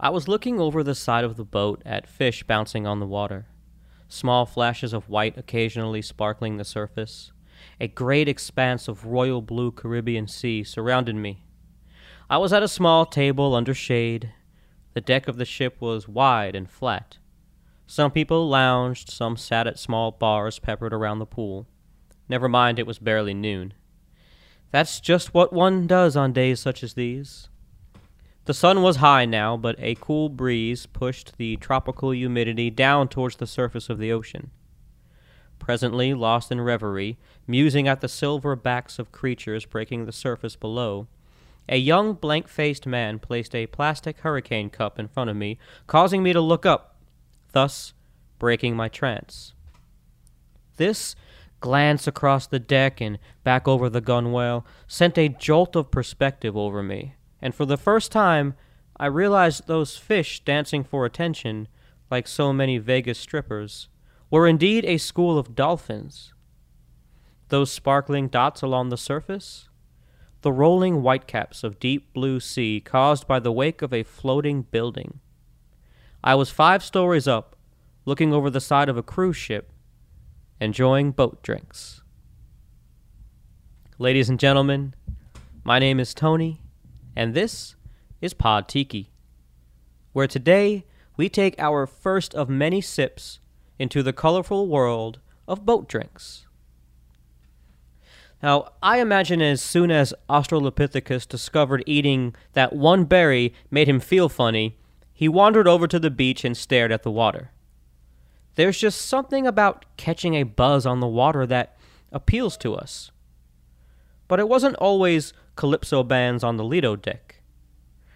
I was looking over the side of the boat at fish bouncing on the water, small flashes of white occasionally sparkling the surface. A great expanse of royal blue Caribbean sea surrounded me. I was at a small table under shade. The deck of the ship was wide and flat. Some people lounged, some sat at small bars peppered around the pool. Never mind, it was barely noon. That's just what one does on days such as these. The sun was high now, but a cool breeze pushed the tropical humidity down towards the surface of the ocean. Presently, lost in reverie, musing at the silver backs of creatures breaking the surface below, a young blank faced man placed a plastic hurricane cup in front of me, causing me to look up, thus breaking my trance. This glance across the deck and back over the gunwale sent a jolt of perspective over me and for the first time, I realized those fish dancing for attention, like so many Vegas strippers, were indeed a school of dolphins. Those sparkling dots along the surface? The rolling whitecaps of deep blue sea caused by the wake of a floating building. I was five stories up, looking over the side of a cruise ship, enjoying boat drinks. Ladies and gentlemen, my name is Tony and this is Pod Tiki, where today we take our first of many sips into the colorful world of boat drinks. Now, I imagine as soon as Australopithecus discovered eating that one berry made him feel funny, he wandered over to the beach and stared at the water. There's just something about catching a buzz on the water that appeals to us. But it wasn't always calypso bands on the Lido deck.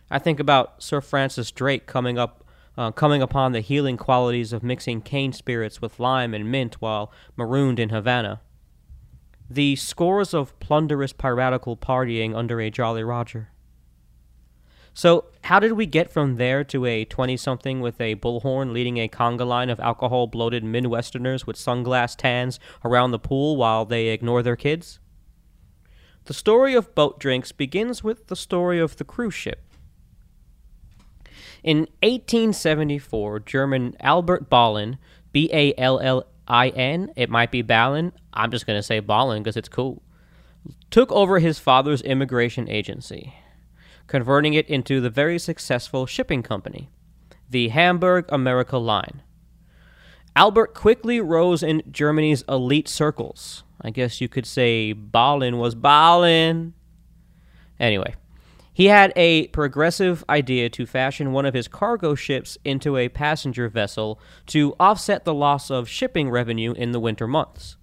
I think about Sir Francis Drake coming up, uh, coming upon the healing qualities of mixing cane spirits with lime and mint while marooned in Havana. The scores of plunderous piratical partying under a Jolly Roger. So, how did we get from there to a 20 something with a bullhorn leading a conga line of alcohol bloated Midwesterners with sunglass tans around the pool while they ignore their kids? The story of boat drinks begins with the story of the cruise ship. In 1874, German Albert Ballin, B A L L I N, it might be Ballin, I'm just going to say Ballin because it's cool, took over his father's immigration agency, converting it into the very successful shipping company, the Hamburg America Line. Albert quickly rose in Germany's elite circles, I guess you could say Ballin was ballin'. Anyway, he had a progressive idea to fashion one of his cargo ships into a passenger vessel to offset the loss of shipping revenue in the winter months.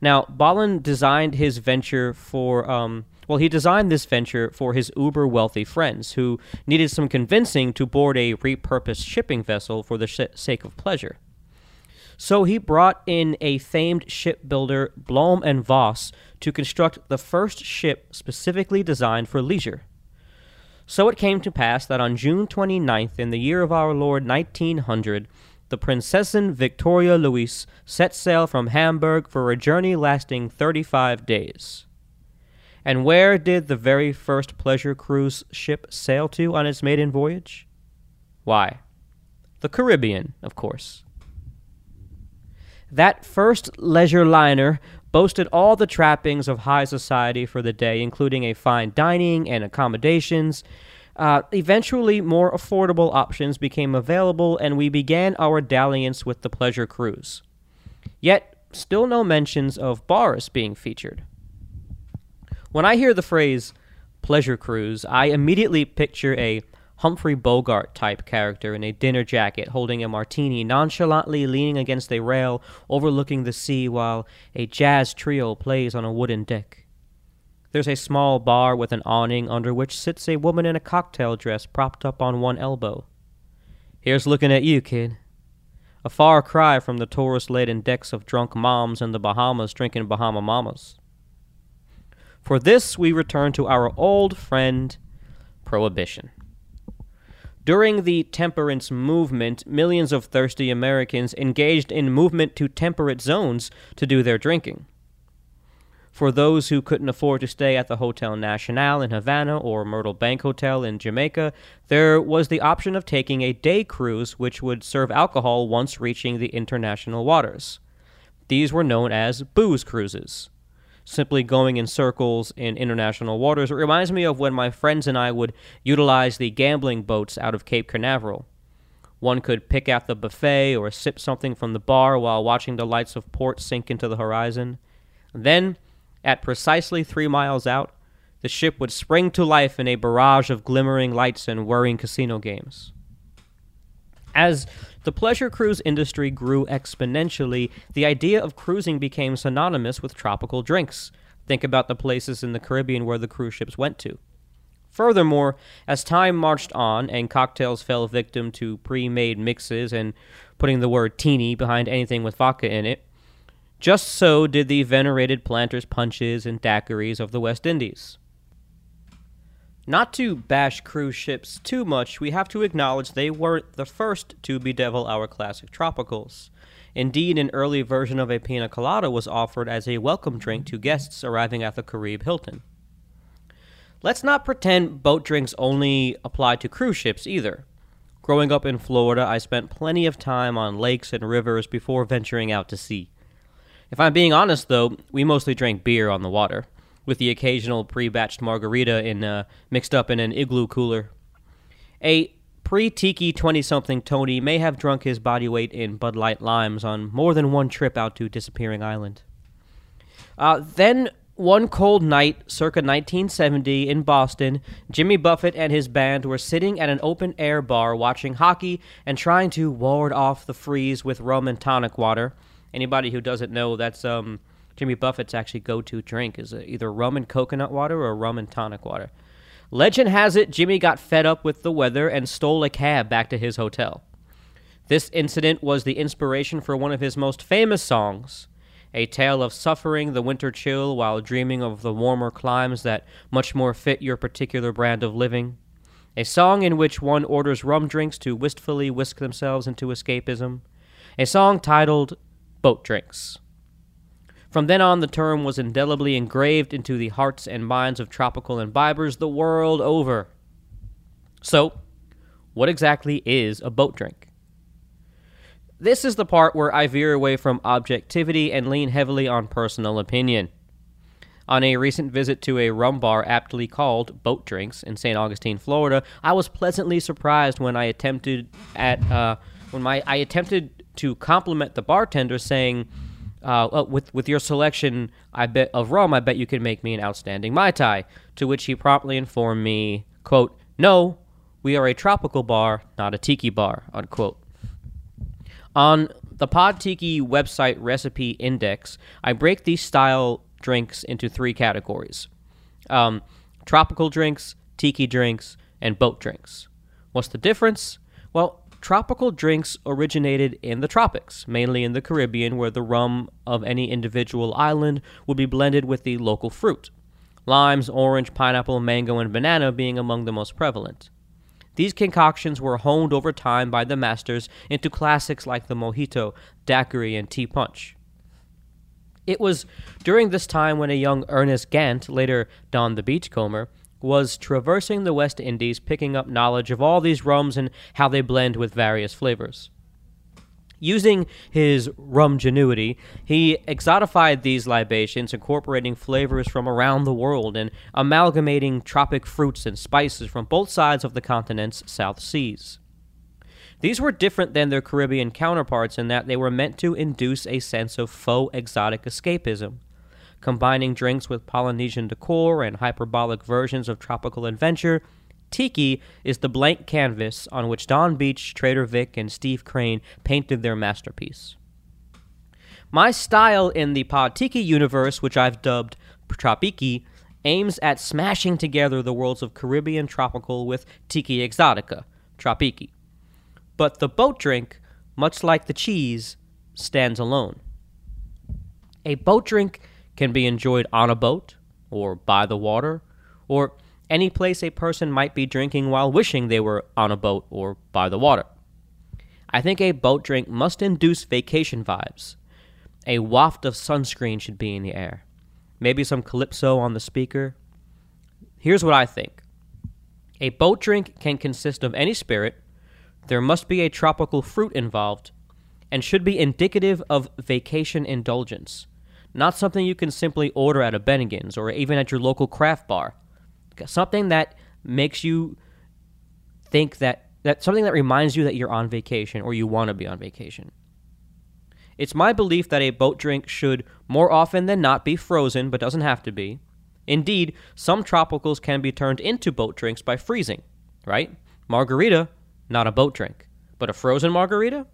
Now, Ballin designed his venture for, um, well, he designed this venture for his uber wealthy friends who needed some convincing to board a repurposed shipping vessel for the sh- sake of pleasure. So he brought in a famed shipbuilder, Blohm and Voss, to construct the first ship specifically designed for leisure. So it came to pass that on June 29th, in the year of our Lord 1900, the Prinzessin Victoria Luise set sail from Hamburg for a journey lasting 35 days. And where did the very first pleasure cruise ship sail to on its maiden voyage? Why, the Caribbean, of course. That first leisure liner boasted all the trappings of high society for the day, including a fine dining and accommodations. Uh, eventually, more affordable options became available, and we began our dalliance with the pleasure cruise. Yet, still no mentions of bars being featured. When I hear the phrase pleasure cruise, I immediately picture a Humphrey Bogart type character in a dinner jacket holding a martini, nonchalantly leaning against a rail overlooking the sea while a jazz trio plays on a wooden deck. There's a small bar with an awning under which sits a woman in a cocktail dress propped up on one elbow. Here's looking at you, kid. A far cry from the tourist laden decks of drunk moms in the Bahamas drinking Bahama Mamas. For this, we return to our old friend, Prohibition. During the temperance movement, millions of thirsty Americans engaged in movement to temperate zones to do their drinking. For those who couldn't afford to stay at the Hotel Nacional in Havana or Myrtle Bank Hotel in Jamaica, there was the option of taking a day cruise which would serve alcohol once reaching the international waters. These were known as booze cruises. Simply going in circles in international waters It reminds me of when my friends and I would utilize the gambling boats out of Cape Canaveral. One could pick out the buffet or sip something from the bar while watching the lights of port sink into the horizon. Then, at precisely three miles out, the ship would spring to life in a barrage of glimmering lights and whirring casino games. As the pleasure cruise industry grew exponentially, the idea of cruising became synonymous with tropical drinks. Think about the places in the Caribbean where the cruise ships went to. Furthermore, as time marched on and cocktails fell victim to pre made mixes and putting the word teeny behind anything with vodka in it, just so did the venerated planters' punches and daiquiris of the West Indies. Not to bash cruise ships too much, we have to acknowledge they weren't the first to bedevil our classic tropicals. Indeed, an early version of a pina colada was offered as a welcome drink to guests arriving at the Caribe Hilton. Let's not pretend boat drinks only apply to cruise ships either. Growing up in Florida, I spent plenty of time on lakes and rivers before venturing out to sea. If I'm being honest, though, we mostly drank beer on the water, with the occasional pre-batched margarita in uh, mixed up in an igloo cooler. A pre-tiki 20-something Tony may have drunk his body weight in Bud Light limes on more than one trip out to Disappearing Island. Uh, then one cold night, circa 1970, in Boston, Jimmy Buffett and his band were sitting at an open air bar watching hockey and trying to ward off the freeze with rum and tonic water Anybody who doesn't know, that's um, Jimmy Buffett's actually go-to drink is either rum and coconut water or rum and tonic water. Legend has it Jimmy got fed up with the weather and stole a cab back to his hotel. This incident was the inspiration for one of his most famous songs, a tale of suffering the winter chill while dreaming of the warmer climes that much more fit your particular brand of living. A song in which one orders rum drinks to wistfully whisk themselves into escapism. A song titled boat drinks. From then on, the term was indelibly engraved into the hearts and minds of tropical imbibers the world over. So, what exactly is a boat drink? This is the part where I veer away from objectivity and lean heavily on personal opinion. On a recent visit to a rum bar aptly called Boat Drinks in St. Augustine, Florida, I was pleasantly surprised when I attempted at uh, when my I attempted to compliment the bartender, saying, uh, oh, "With with your selection, I bet of rum, I bet you can make me an outstanding mai tai." To which he promptly informed me, "Quote: No, we are a tropical bar, not a tiki bar." Unquote. On the Pod Tiki website recipe index, I break these style drinks into three categories: um, tropical drinks, tiki drinks, and boat drinks. What's the difference? Well, Tropical drinks originated in the tropics, mainly in the Caribbean, where the rum of any individual island would be blended with the local fruit. Limes, orange, pineapple, mango, and banana being among the most prevalent. These concoctions were honed over time by the masters into classics like the mojito, daiquiri, and tea punch. It was during this time when a young Ernest Gantt, later Don the Beachcomber, was traversing the West Indies, picking up knowledge of all these rums and how they blend with various flavors. Using his rum rumgenuity, he exotified these libations, incorporating flavors from around the world and amalgamating tropic fruits and spices from both sides of the continent's South Seas. These were different than their Caribbean counterparts in that they were meant to induce a sense of faux exotic escapism combining drinks with Polynesian decor and hyperbolic versions of tropical adventure. Tiki is the blank canvas on which Don Beach, Trader Vic, and Steve Crane painted their masterpiece. My style in the Pod Tiki universe, which I've dubbed Tropiki, aims at smashing together the worlds of Caribbean tropical with Tiki Exotica, Tropiki. But the boat drink, much like the cheese, stands alone. A boat drink can be enjoyed on a boat or by the water or any place a person might be drinking while wishing they were on a boat or by the water. I think a boat drink must induce vacation vibes. A waft of sunscreen should be in the air. maybe some calypso on the speaker. Here's what I think a boat drink can consist of any spirit, there must be a tropical fruit involved, and should be indicative of vacation indulgence, not something you can simply order at a Bennigan's or even at your local craft bar. Something that makes you think that that something that reminds you that you're on vacation or you want to be on vacation. It's my belief that a boat drink should more often than not be frozen, but doesn't have to be. Indeed, some tropicals can be turned into boat drinks by freezing, right? Margarita, not a boat drink, but a frozen margarita,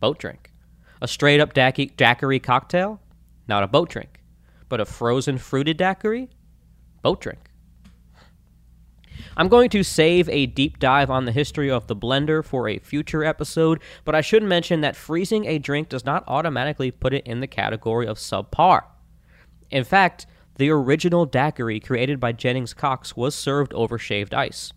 boat drink. A straight up daiquiri cocktail, not a boat drink, but a frozen fruited daiquiri, boat drink. I'm going to save a deep dive on the history of the blender for a future episode, but I should mention that freezing a drink does not automatically put it in the category of subpar. In fact, the original daiquiri created by Jennings Cox was served over shaved ice.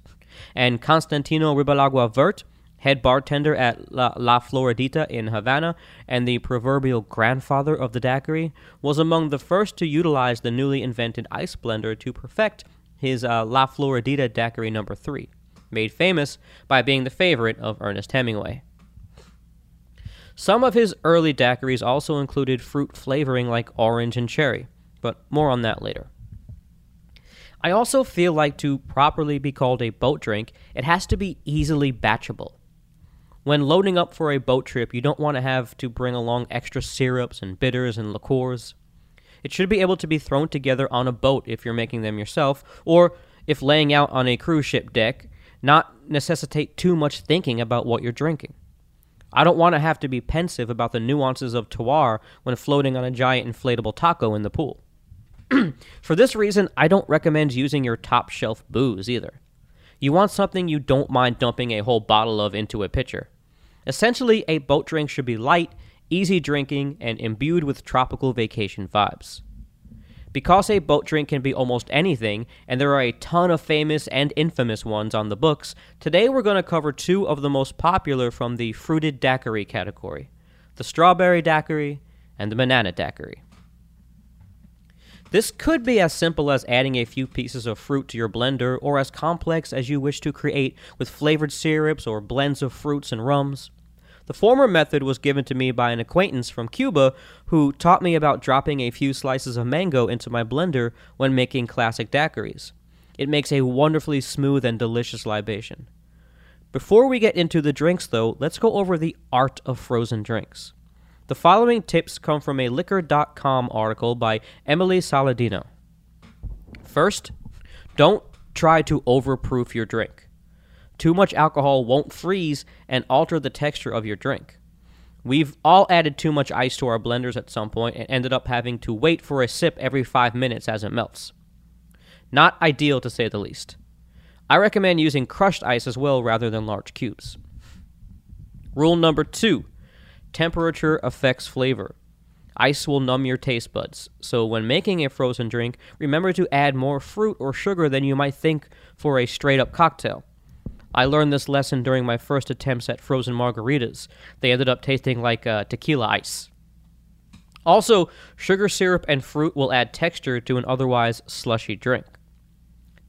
And Constantino Ribalaigua Vert, head bartender at La, La Floridita in Havana and the proverbial grandfather of the daiquiri, was among the first to utilize the newly invented ice blender to perfect his uh, La Floridita daiquiri number 3, made famous by being the favorite of Ernest Hemingway. Some of his early daiquiris also included fruit flavoring like orange and cherry, but more on that later. I also feel like to properly be called a boat drink, it has to be easily batchable. When loading up for a boat trip, you don't want to have to bring along extra syrups and bitters and liqueurs. It should be able to be thrown together on a boat if you're making them yourself, or if laying out on a cruise ship deck, not necessitate too much thinking about what you're drinking. I don't want to have to be pensive about the nuances of terroir when floating on a giant inflatable taco in the pool. For this reason, I don't recommend using your top shelf booze either. You want something you don't mind dumping a whole bottle of into a pitcher. Essentially, a boat drink should be light easy drinking, and imbued with tropical vacation vibes. Because a boat drink can be almost anything, and there are a ton of famous and infamous ones on the books, today we're going to cover two of the most popular from the fruited daiquiri category the strawberry daiquiri and the banana daiquiri. This could be as simple as adding a few pieces of fruit to your blender, or as complex as you wish to create with flavored syrups or blends of fruits and rums. The former method was given to me by an acquaintance from Cuba who taught me about dropping a few slices of mango into my blender when making classic daiquiris. It makes a wonderfully smooth and delicious libation. Before we get into the drinks, though, let's go over the art of frozen drinks. The following tips come from a liquor.com article by Emily Saladino. First, don't try to overproof your drink. Too much alcohol won't freeze and alter the texture of your drink. We've all added too much ice to our blenders at some point and ended up having to wait for a sip every five minutes as it melts. Not ideal to say the least. I recommend using crushed ice as well rather than large cubes. Rule number two temperature affects flavor. Ice will numb your taste buds, so when making a frozen drink, remember to add more fruit or sugar than you might think for a straight up cocktail. I learned this lesson during my first attempts at frozen margaritas. They ended up tasting like uh, tequila ice. Also, sugar syrup and fruit will add texture to an otherwise slushy drink.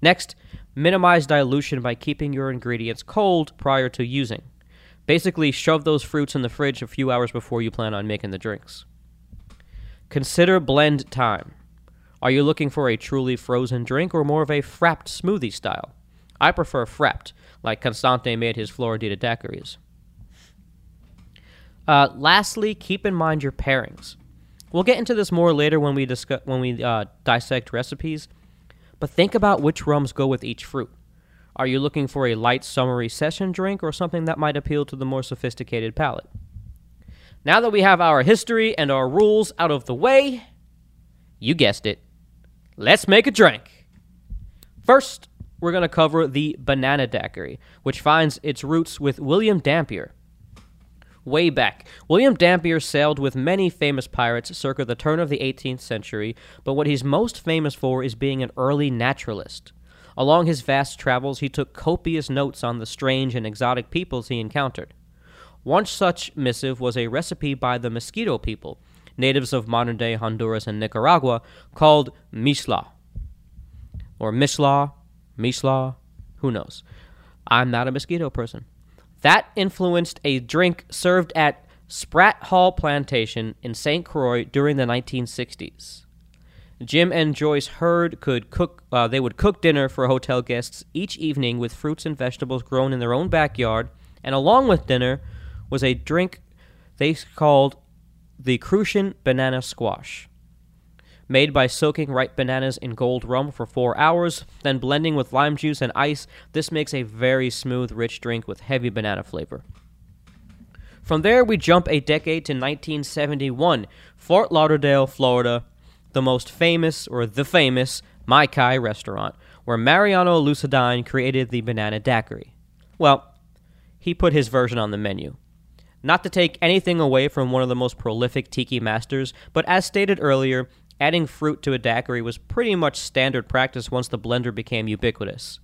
Next, minimize dilution by keeping your ingredients cold prior to using. Basically, shove those fruits in the fridge a few hours before you plan on making the drinks. Consider blend time. Are you looking for a truly frozen drink or more of a frapped smoothie style? I prefer frapped, like Constante made his Floridita daiquiris. Uh, lastly, keep in mind your pairings. We'll get into this more later when we discuss when we uh, dissect recipes, but think about which rums go with each fruit. Are you looking for a light, summery session drink or something that might appeal to the more sophisticated palate? Now that we have our history and our rules out of the way, you guessed it, let's make a drink. First, we're going to cover the banana daiquiri, which finds its roots with William Dampier. Way back, William Dampier sailed with many famous pirates circa the turn of the 18th century, but what he's most famous for is being an early naturalist. Along his vast travels, he took copious notes on the strange and exotic peoples he encountered. One such missive was a recipe by the Mosquito people, natives of modern day Honduras and Nicaragua, called misla. Or misla, misla, who knows. I'm not a mosquito person. That influenced a drink served at Sprat Hall Plantation in St. Croix during the 1960s. Jim and Joyce Hurd could cook. Uh, they would cook dinner for hotel guests each evening with fruits and vegetables grown in their own backyard, and along with dinner was a drink they called the Crucian Banana Squash. Made by soaking ripe bananas in gold rum for four hours, then blending with lime juice and ice, this makes a very smooth, rich drink with heavy banana flavor. From there, we jump a decade to 1971, Fort Lauderdale, Florida, the most famous, or the famous, Mai Kai restaurant, where Mariano Lucidine created the banana daiquiri. Well, he put his version on the menu. Not to take anything away from one of the most prolific tiki masters, but as stated earlier, adding fruit to a daiquiri was pretty much standard practice once the blender became ubiquitous.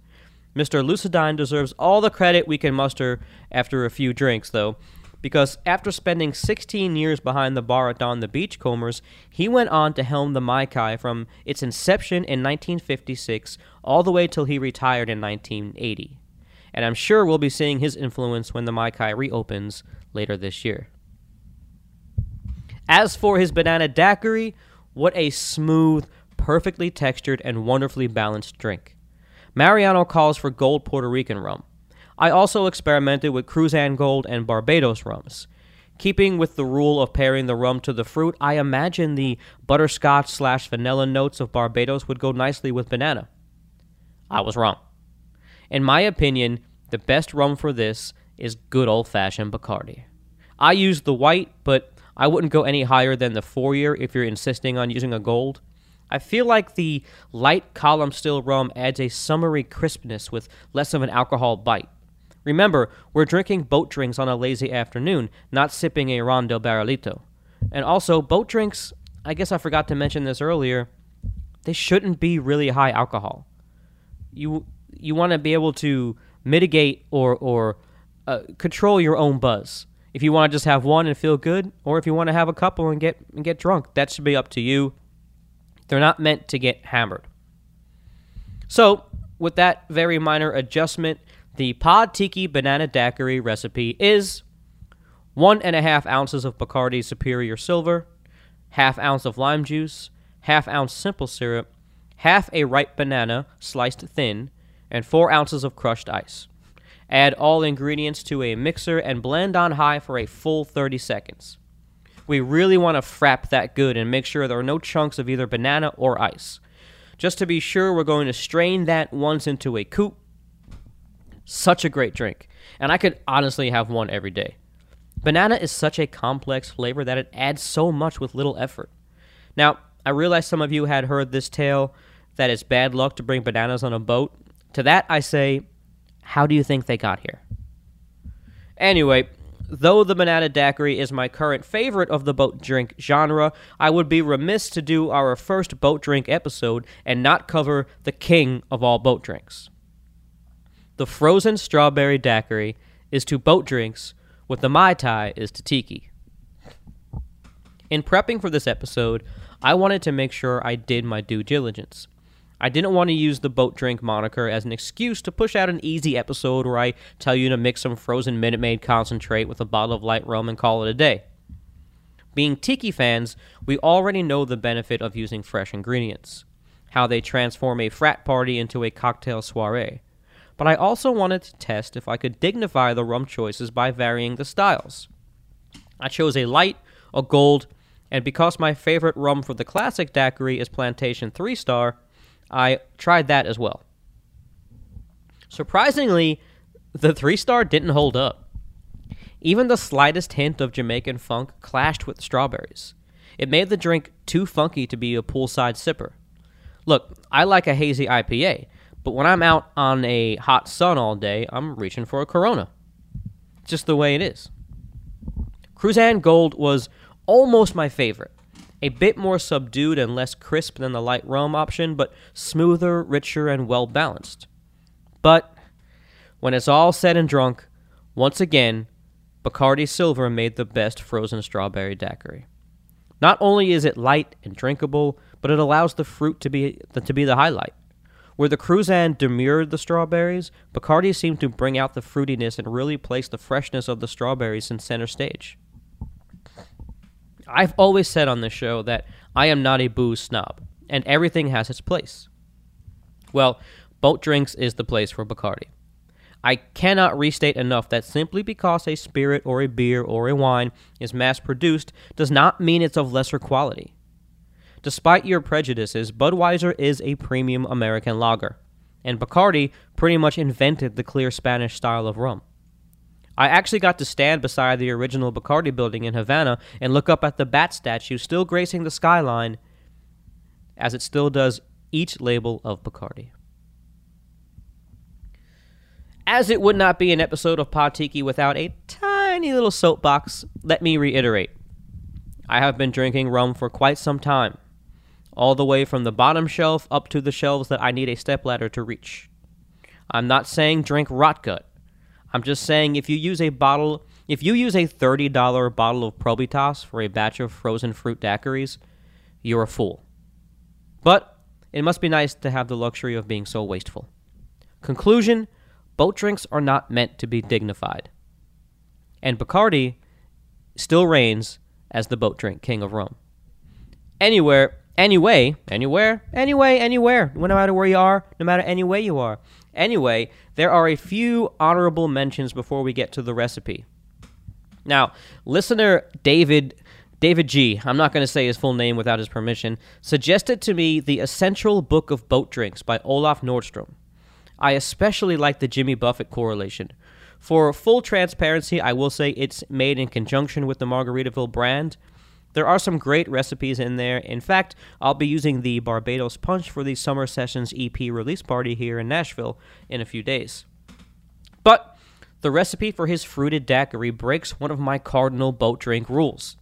Mr. Lucidine deserves all the credit we can muster after a few drinks, though, because after spending 16 years behind the bar at Don the Beachcombers, he went on to helm the Mai Kai from its inception in 1956 all the way till he retired in 1980. And I'm sure we'll be seeing his influence when the Mai Kai reopens later this year. As for his banana daiquiri, what a smooth, perfectly textured, and wonderfully balanced drink. Mariano calls for gold Puerto Rican rum. I also experimented with Cruzan Gold and Barbados rums. Keeping with the rule of pairing the rum to the fruit, I imagine the butterscotch slash vanilla notes of Barbados would go nicely with banana. I was wrong. In my opinion, the best rum for this is good old fashioned Bacardi. I use the white, but I wouldn't go any higher than the four year if you're insisting on using a gold. I feel like the light column still rum adds a summery crispness with less of an alcohol bite. Remember, we're drinking boat drinks on a lazy afternoon, not sipping a Ron del Barrilito. And also, boat drinks, I guess I forgot to mention this earlier, they shouldn't be really high alcohol. You you want to be able to mitigate or or uh, control your own buzz. If you want to just have one and feel good, or if you want to have a couple and get and get drunk, that should be up to you. They're not meant to get hammered. So, with that very minor adjustment, the Pod Tiki Banana Daiquiri recipe is one and a half ounces of Bacardi Superior Silver, half ounce of lime juice, half ounce simple syrup, half a ripe banana sliced thin, and four ounces of crushed ice. Add all ingredients to a mixer and blend on high for a full 30 seconds. We really want to frap that good and make sure there are no chunks of either banana or ice. Just to be sure, we're going to strain that once into a coupe such a great drink. And I could honestly have one every day. Banana is such a complex flavor that it adds so much with little effort. Now, I realize some of you had heard this tale that it's bad luck to bring bananas on a boat. To that, I say, how do you think they got here? Anyway, though the banana daiquiri is my current favorite of the boat drink genre, I would be remiss to do our first boat drink episode and not cover the king of all boat drinks. The frozen strawberry daiquiri is to boat drinks what the Mai Tai is to tiki. In prepping for this episode, I wanted to make sure I did my due diligence. I didn't want to use the boat drink moniker as an excuse to push out an easy episode where I tell you to mix some frozen Minute Maid concentrate with a bottle of light rum and call it a day. Being tiki fans, we already know the benefit of using fresh ingredients, how they transform a frat party into a cocktail soiree but I also wanted to test if I could dignify the rum choices by varying the styles. I chose a light, a gold, and because my favorite rum for the classic daiquiri is Plantation 3 Star, I tried that as well. Surprisingly, the 3 Star didn't hold up. Even the slightest hint of Jamaican funk clashed with strawberries. It made the drink too funky to be a poolside sipper. Look, I like a hazy IPA, but when I'm out on a hot sun all day, I'm reaching for a Corona. Just the way it is. Cruzan Gold was almost my favorite. A bit more subdued and less crisp than the light rum option, but smoother, richer, and well balanced. But when it's all said and drunk, once again, Bacardi Silver made the best frozen strawberry daiquiri. Not only is it light and drinkable, but it allows the fruit to be to be the highlight. Where the Cruzan demurred the strawberries, Bacardi seemed to bring out the fruitiness and really place the freshness of the strawberries in center stage. I've always said on this show that I am not a booze snob, and everything has its place. Well, Boat Drinks is the place for Bacardi. I cannot restate enough that simply because a spirit or a beer or a wine is mass produced does not mean it's of lesser quality. Despite your prejudices, Budweiser is a premium American lager, and Bacardi pretty much invented the clear Spanish style of rum. I actually got to stand beside the original Bacardi building in Havana and look up at the bat statue still gracing the skyline, as it still does each label of Bacardi. As it would not be an episode of Pod Tiki without a tiny little soapbox, let me reiterate. I have been drinking rum for quite some time all the way from the bottom shelf up to the shelves that I need a stepladder to reach. I'm not saying drink rot gut. I'm just saying if you use a bottle, if you use a $30 bottle of Probitas for a batch of frozen fruit daiquiris, you're a fool. But it must be nice to have the luxury of being so wasteful. Conclusion boat drinks are not meant to be dignified. And Bacardi still reigns as the boat drink king of rum. Anywhere Anyway, anywhere, anyway, anywhere, no matter where you are, no matter any way you are. Anyway, there are a few honorable mentions before we get to the recipe. Now, listener David David G, I'm not going to say his full name without his permission, suggested to me the Essential Book of Boat Drinks by Olaf Nordstrom. I especially like the Jimmy Buffett correlation. For full transparency, I will say it's made in conjunction with the Margaritaville brand, there are some great recipes in there. In fact, I'll be using the Barbados Punch for the Summer Sessions EP release party here in Nashville in a few days. But the recipe for his fruited daiquiri breaks one of my cardinal boat drink rules.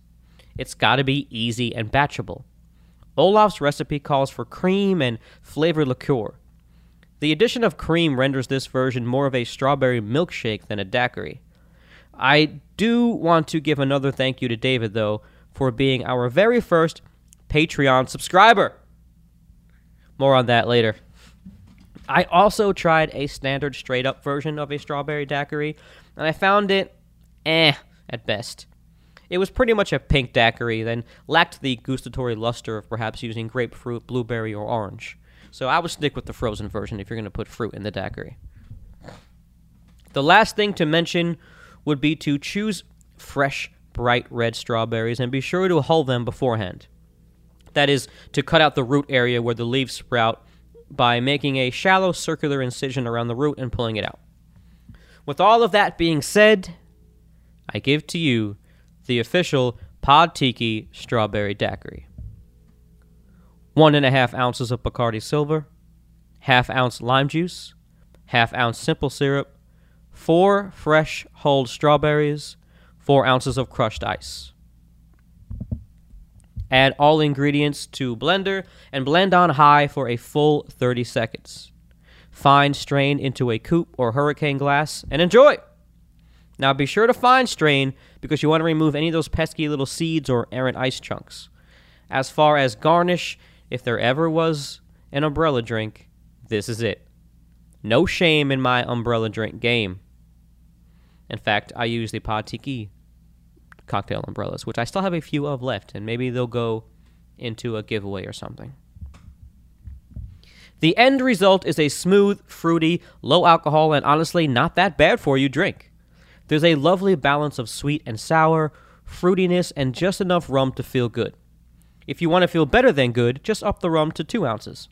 It's got to be easy and batchable. Olaf's recipe calls for cream and flavored liqueur. The addition of cream renders this version more of a strawberry milkshake than a daiquiri. I do want to give another thank you to David, though, for being our very first Patreon subscriber. More on that later. I also tried a standard straight up version of a strawberry daiquiri, and I found it eh at best. It was pretty much a pink daiquiri, then lacked the gustatory luster of perhaps using grapefruit, blueberry, or orange. So I would stick with the frozen version if you're going to put fruit in the daiquiri. The last thing to mention would be to choose fresh bright red strawberries and be sure to hull them beforehand. That is, to cut out the root area where the leaves sprout by making a shallow circular incision around the root and pulling it out. With all of that being said, I give to you the official Pod Tiki Strawberry Daiquiri. One and a half ounces of Bacardi Silver, half ounce lime juice, half ounce simple syrup, four fresh hulled strawberries, 4 ounces of crushed ice. Add all ingredients to blender and blend on high for a full 30 seconds. Fine strain into a coupe or hurricane glass and enjoy. Now be sure to fine strain because you want to remove any of those pesky little seeds or errant ice chunks. As far as garnish, if there ever was an umbrella drink, this is it. No shame in my umbrella drink game. In fact, I use the Pod Tiki cocktail umbrellas, which I still have a few of left, and maybe they'll go into a giveaway or something. The end result is a smooth, fruity, low alcohol, and honestly not that bad for you drink. There's a lovely balance of sweet and sour, fruitiness, and just enough rum to feel good. If you want to feel better than good, just up the rum to 2 ounces.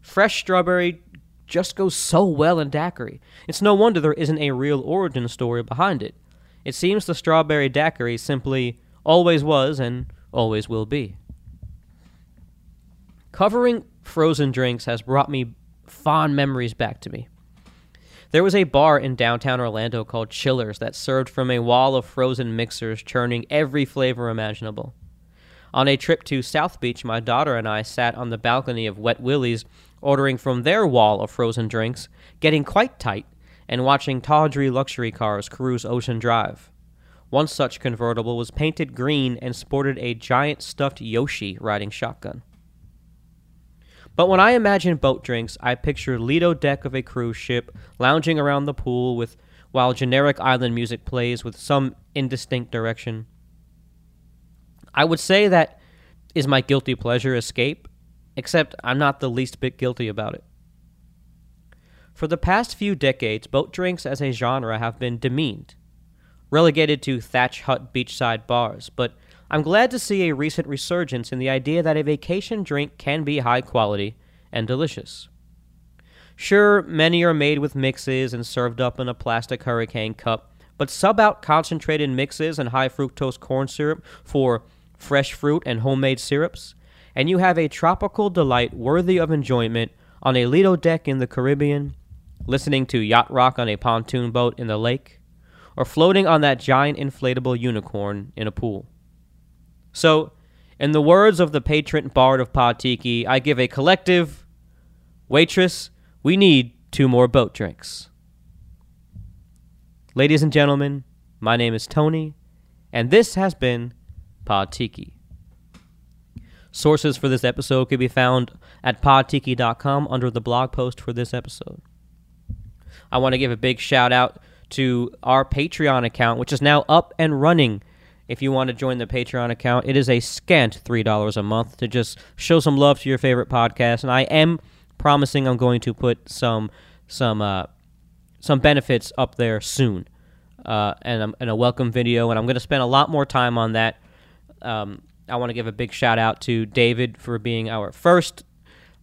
Fresh strawberry just goes so well in daiquiri. It's no wonder there isn't a real origin story behind it. It seems the strawberry daiquiri simply always was and always will be. Covering frozen drinks has brought me fond memories back to me. There was a bar in downtown Orlando called Chillers that served from a wall of frozen mixers churning every flavor imaginable. On a trip to South Beach, my daughter and I sat on the balcony of Wet Willie's ordering from their wall of frozen drinks, getting quite tight and watching tawdry luxury cars cruise Ocean Drive. One such convertible was painted green and sported a giant stuffed Yoshi riding shotgun. But when I imagine boat drinks, I picture Lido deck of a cruise ship lounging around the pool with while generic island music plays with some indistinct direction. I would say that is my guilty pleasure escape, except I'm not the least bit guilty about it. For the past few decades, boat drinks as a genre have been demeaned, relegated to thatch hut beachside bars, but I'm glad to see a recent resurgence in the idea that a vacation drink can be high quality and delicious. Sure, many are made with mixes and served up in a plastic hurricane cup, but sub out concentrated mixes and high fructose corn syrup for fresh fruit and homemade syrups, and you have a tropical delight worthy of enjoyment on a Lido deck in the Caribbean, listening to yacht rock on a pontoon boat in the lake, or floating on that giant inflatable unicorn in a pool. So, in the words of the patron bard of Pod Tiki, I give a collective waitress, we need two more boat drinks. Ladies and gentlemen, my name is Tony, and this has been Pod Tiki. Sources for this episode can be found at podtiki.com under the blog post for this episode. I want to give a big shout out to our Patreon account, which is now up and running if you want to join the Patreon account. It is a scant $3 a month to just show some love to your favorite podcast. And I am promising I'm going to put some some uh, some benefits up there soon. Uh, and, and a welcome video, and I'm going to spend a lot more time on that. Um, I want to give a big shout out to David for being our first.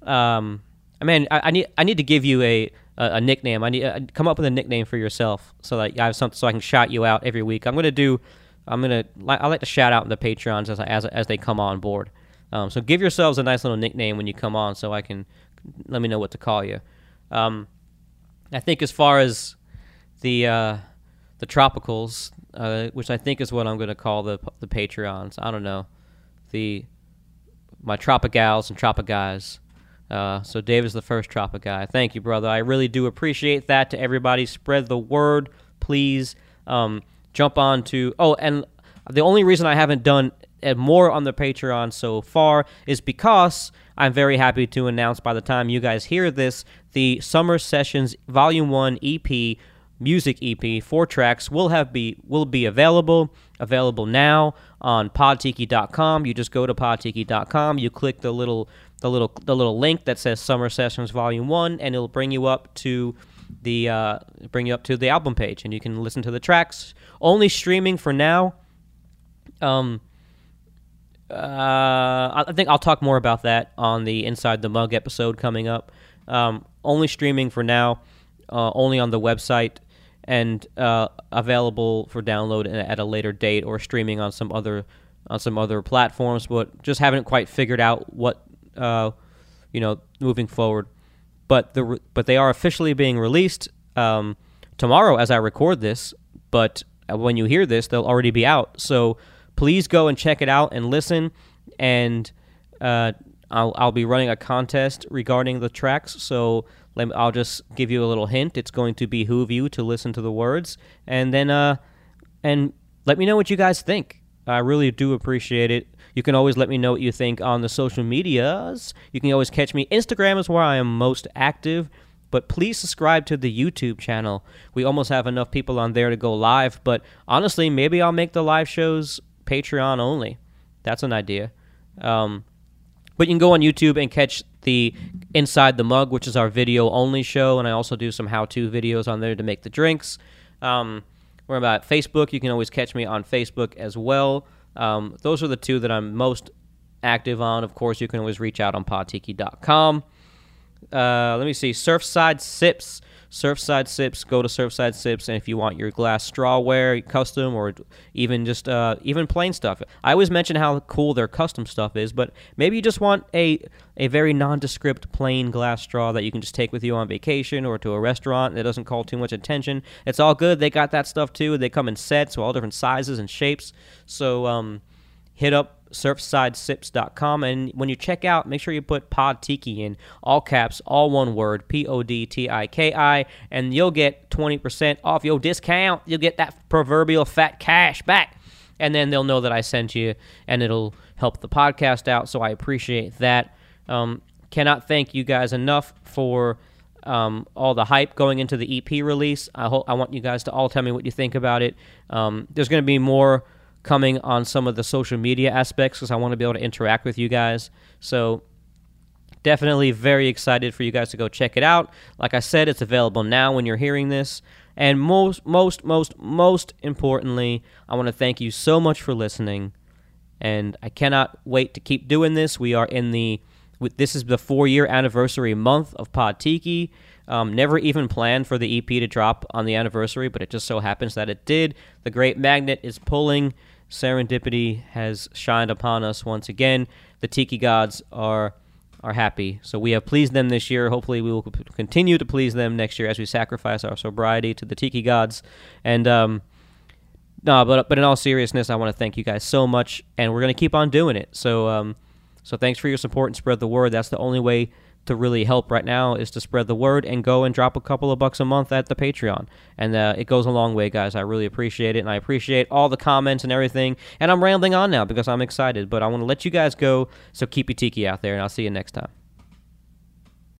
Um, I mean, I, I, need I need to give you a a, a nickname. I need uh, come up with a nickname for yourself so that I have something so I can shout you out every week. I'm to do I'm gonna I like to shout out the patrons as as as they come on board. Um, so give yourselves a nice little nickname when you come on, so I can let me know what to call you. Um, I think as far as the uh, the tropicals, uh, which I think is what I'm going to call the the Patreons. I don't know the my tropicals and tropicguys. Uh, so Dave is the first tropic guy. Thank you, brother. I really do appreciate that. To everybody, spread the word, please. Um, jump on to. Oh, and the only reason I haven't done more on the Patreon so far is because I'm very happy to announce by the time you guys hear this, the Summer Sessions Volume 1 EP music EP, four tracks will have be will be available available now on podtiki.com. You just go to podtiki.com, you click the little the little the little link that says Summer Sessions Volume 1 and it'll bring you up to the uh, bring you up to the album page, and you can listen to the tracks. Only streaming for now. Um, uh, I think I'll talk more about that on the Inside the Mug episode coming up. Um, only streaming for now, uh, only on the website, and uh, available for download at a later date or streaming on some other on some other platforms. But just haven't quite figured out what uh, you know moving forward but the but they are officially being released um, tomorrow as I record this. But when you hear this, they'll already be out. So please go and check it out and listen. And uh, I'll I'll be running a contest regarding the tracks. So I'll just give you a little hint. It's going to behoove you to listen to the words, and then uh, and let me know what you guys think. I really do appreciate it. You can always let me know what you think on the social medias. You can always catch me. Instagram is where I am most active, but please subscribe to the YouTube channel. We almost have enough people on there to go live, but honestly, maybe I'll make the live shows Patreon only. That's an idea. Um, but you can go on YouTube and catch the Inside the Mug, which is our video only show, and I also do some how to videos on there to make the drinks. Um, we're about Facebook. You can always catch me on Facebook as well. Um, those are the two that I'm most active on. Of course, you can always reach out on podtiki.com. Uh, let me see. Surfside Sips. Surfside Sips. Go to Surfside Sips, and if you want your glass strawware custom or even just uh, even plain stuff, I always mention how cool their custom stuff is. But maybe you just want a a very nondescript plain glass straw that you can just take with you on vacation or to a restaurant that doesn't call too much attention. It's all good. They got that stuff too. They come in sets, so all different sizes and shapes. So um, hit up surfsidesips.com. And when you check out, make sure you put Pod Tiki in all caps, all one word, P O D T I K I, and you'll get 20% off your discount. You'll get that proverbial fat cash back. And then they'll know that I sent you, and it'll help the podcast out. So I appreciate that. Um, cannot thank you guys enough for um, all the hype going into the EP release. I hope I want you guys to all tell me what you think about it. Um, there's going to be more coming on some of the social media aspects because I want to be able to interact with you guys. So definitely very excited for you guys to go check it out. Like I said, it's available now when you're hearing this. And most, most, most, most importantly, I want to thank you so much for listening. And I cannot wait to keep doing this. We are in the this is the four year anniversary month of Pod Tiki. Um, never even planned for the EP to drop on the anniversary, but it just so happens that it did. The Great Magnet is pulling. Serendipity has shined upon us once again. The Tiki gods are are happy. So we have pleased them this year. Hopefully, we will continue to please them next year as we sacrifice our sobriety to the Tiki gods. And um, no, but but in all seriousness, I want to thank you guys so much, and we're gonna keep on doing it. So um, so thanks for your support and spread the word. That's the only way to really help right now is to spread the word and go and drop a couple of bucks a month at the Patreon. And uh, it goes a long way, guys. I really appreciate it. And I appreciate all the comments and everything. And I'm rambling on now because I'm excited, but I want to let you guys go. So keep your tiki out there, and I'll see you next time.